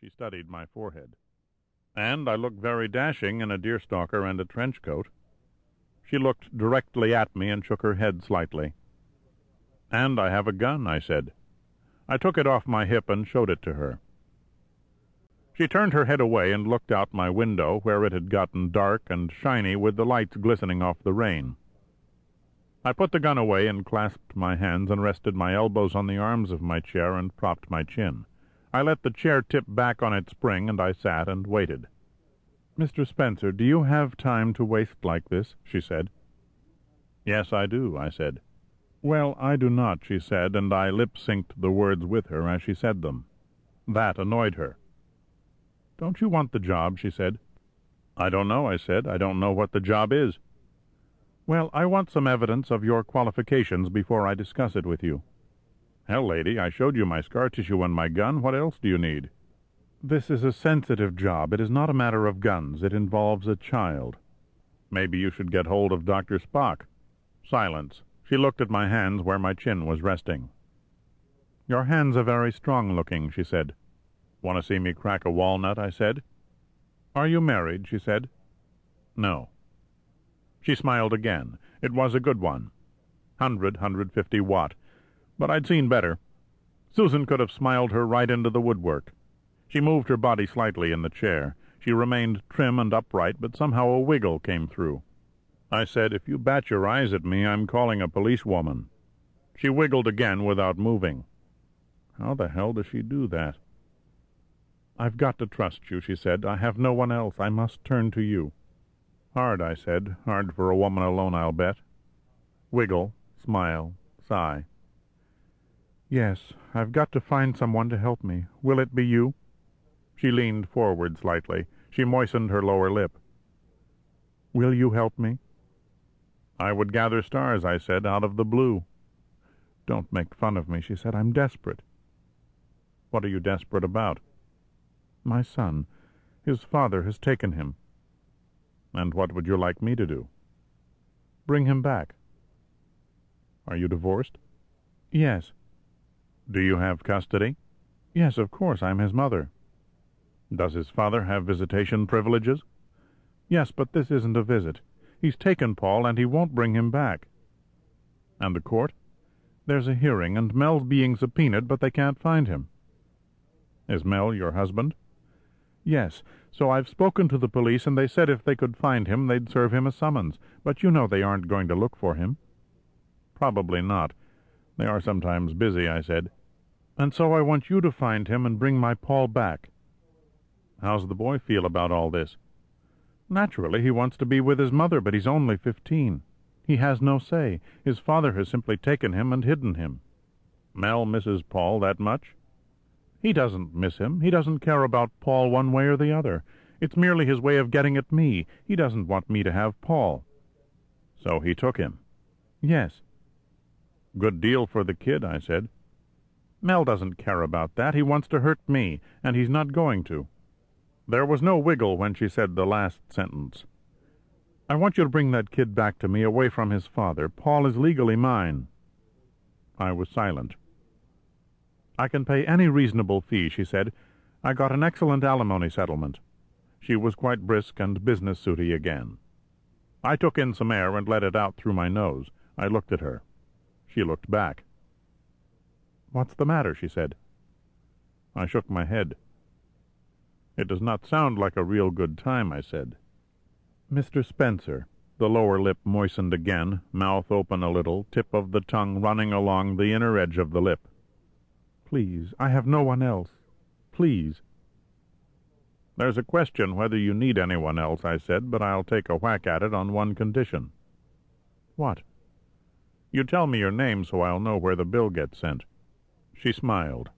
She studied my forehead. And I look very dashing in a deerstalker and a trench coat. She looked directly at me and shook her head slightly. And I have a gun, I said. I took it off my hip and showed it to her. She turned her head away and looked out my window, where it had gotten dark and shiny with the lights glistening off the rain. I put the gun away and clasped my hands and rested my elbows on the arms of my chair and propped my chin. I let the chair tip back on its spring, and I sat and waited. Mr. Spencer, do you have time to waste like this? she said. Yes, I do, I said. Well, I do not, she said, and I lip-synced the words with her as she said them. That annoyed her. Don't you want the job? she said. I don't know, I said. I don't know what the job is. Well, I want some evidence of your qualifications before I discuss it with you. Hell, lady, I showed you my scar tissue and my gun. What else do you need? This is a sensitive job. It is not a matter of guns. It involves a child. Maybe you should get hold of Dr. Spock. Silence. She looked at my hands where my chin was resting. Your hands are very strong looking, she said. Want to see me crack a walnut? I said. Are you married? she said. No. She smiled again. It was a good one. Hundred, hundred fifty watt. But I'd seen better. Susan could have smiled her right into the woodwork. She moved her body slightly in the chair. She remained trim and upright, but somehow a wiggle came through. I said, If you bat your eyes at me, I'm calling a policewoman. She wiggled again without moving. How the hell does she do that? I've got to trust you, she said. I have no one else. I must turn to you. Hard, I said. Hard for a woman alone, I'll bet. Wiggle, smile, sigh. Yes, I've got to find someone to help me. Will it be you? She leaned forward slightly. She moistened her lower lip. Will you help me? I would gather stars, I said, out of the blue. Don't make fun of me, she said. I'm desperate. What are you desperate about? My son. His father has taken him. And what would you like me to do? Bring him back. Are you divorced? Yes. Do you have custody? Yes, of course. I'm his mother. Does his father have visitation privileges? Yes, but this isn't a visit. He's taken Paul, and he won't bring him back. And the court? There's a hearing, and Mel's being subpoenaed, but they can't find him. Is Mel your husband? Yes, so I've spoken to the police, and they said if they could find him, they'd serve him a summons. But you know they aren't going to look for him. Probably not. They are sometimes busy, I said. And so I want you to find him and bring my Paul back. How's the boy feel about all this? Naturally, he wants to be with his mother, but he's only fifteen. He has no say. His father has simply taken him and hidden him. Mel misses Paul that much? He doesn't miss him. He doesn't care about Paul one way or the other. It's merely his way of getting at me. He doesn't want me to have Paul. So he took him. Yes. Good deal for the kid, I said. Mel doesn't care about that. He wants to hurt me, and he's not going to. There was no wiggle when she said the last sentence. I want you to bring that kid back to me away from his father. Paul is legally mine. I was silent. I can pay any reasonable fee, she said. I got an excellent alimony settlement. She was quite brisk and business sooty again. I took in some air and let it out through my nose. I looked at her. She looked back. What's the matter? she said. I shook my head. It does not sound like a real good time, I said. Mr. Spencer. The lower lip moistened again, mouth open a little, tip of the tongue running along the inner edge of the lip. Please, I have no one else. Please. There's a question whether you need anyone else, I said, but I'll take a whack at it on one condition. What? You tell me your name so I'll know where the bill gets sent. She smiled.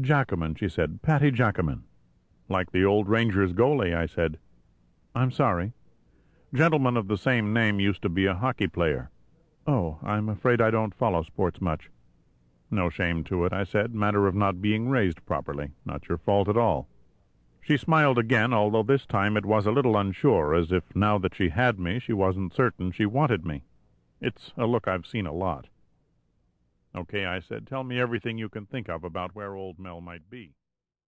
Giacomin, she said. Patty Giacomin. Like the old Rangers goalie, I said. I'm sorry. Gentleman of the same name used to be a hockey player. Oh, I'm afraid I don't follow sports much. No shame to it, I said. Matter of not being raised properly. Not your fault at all. She smiled again, although this time it was a little unsure, as if now that she had me, she wasn't certain she wanted me. It's a look I've seen a lot. Okay, I said, tell me everything you can think of about where old Mel might be.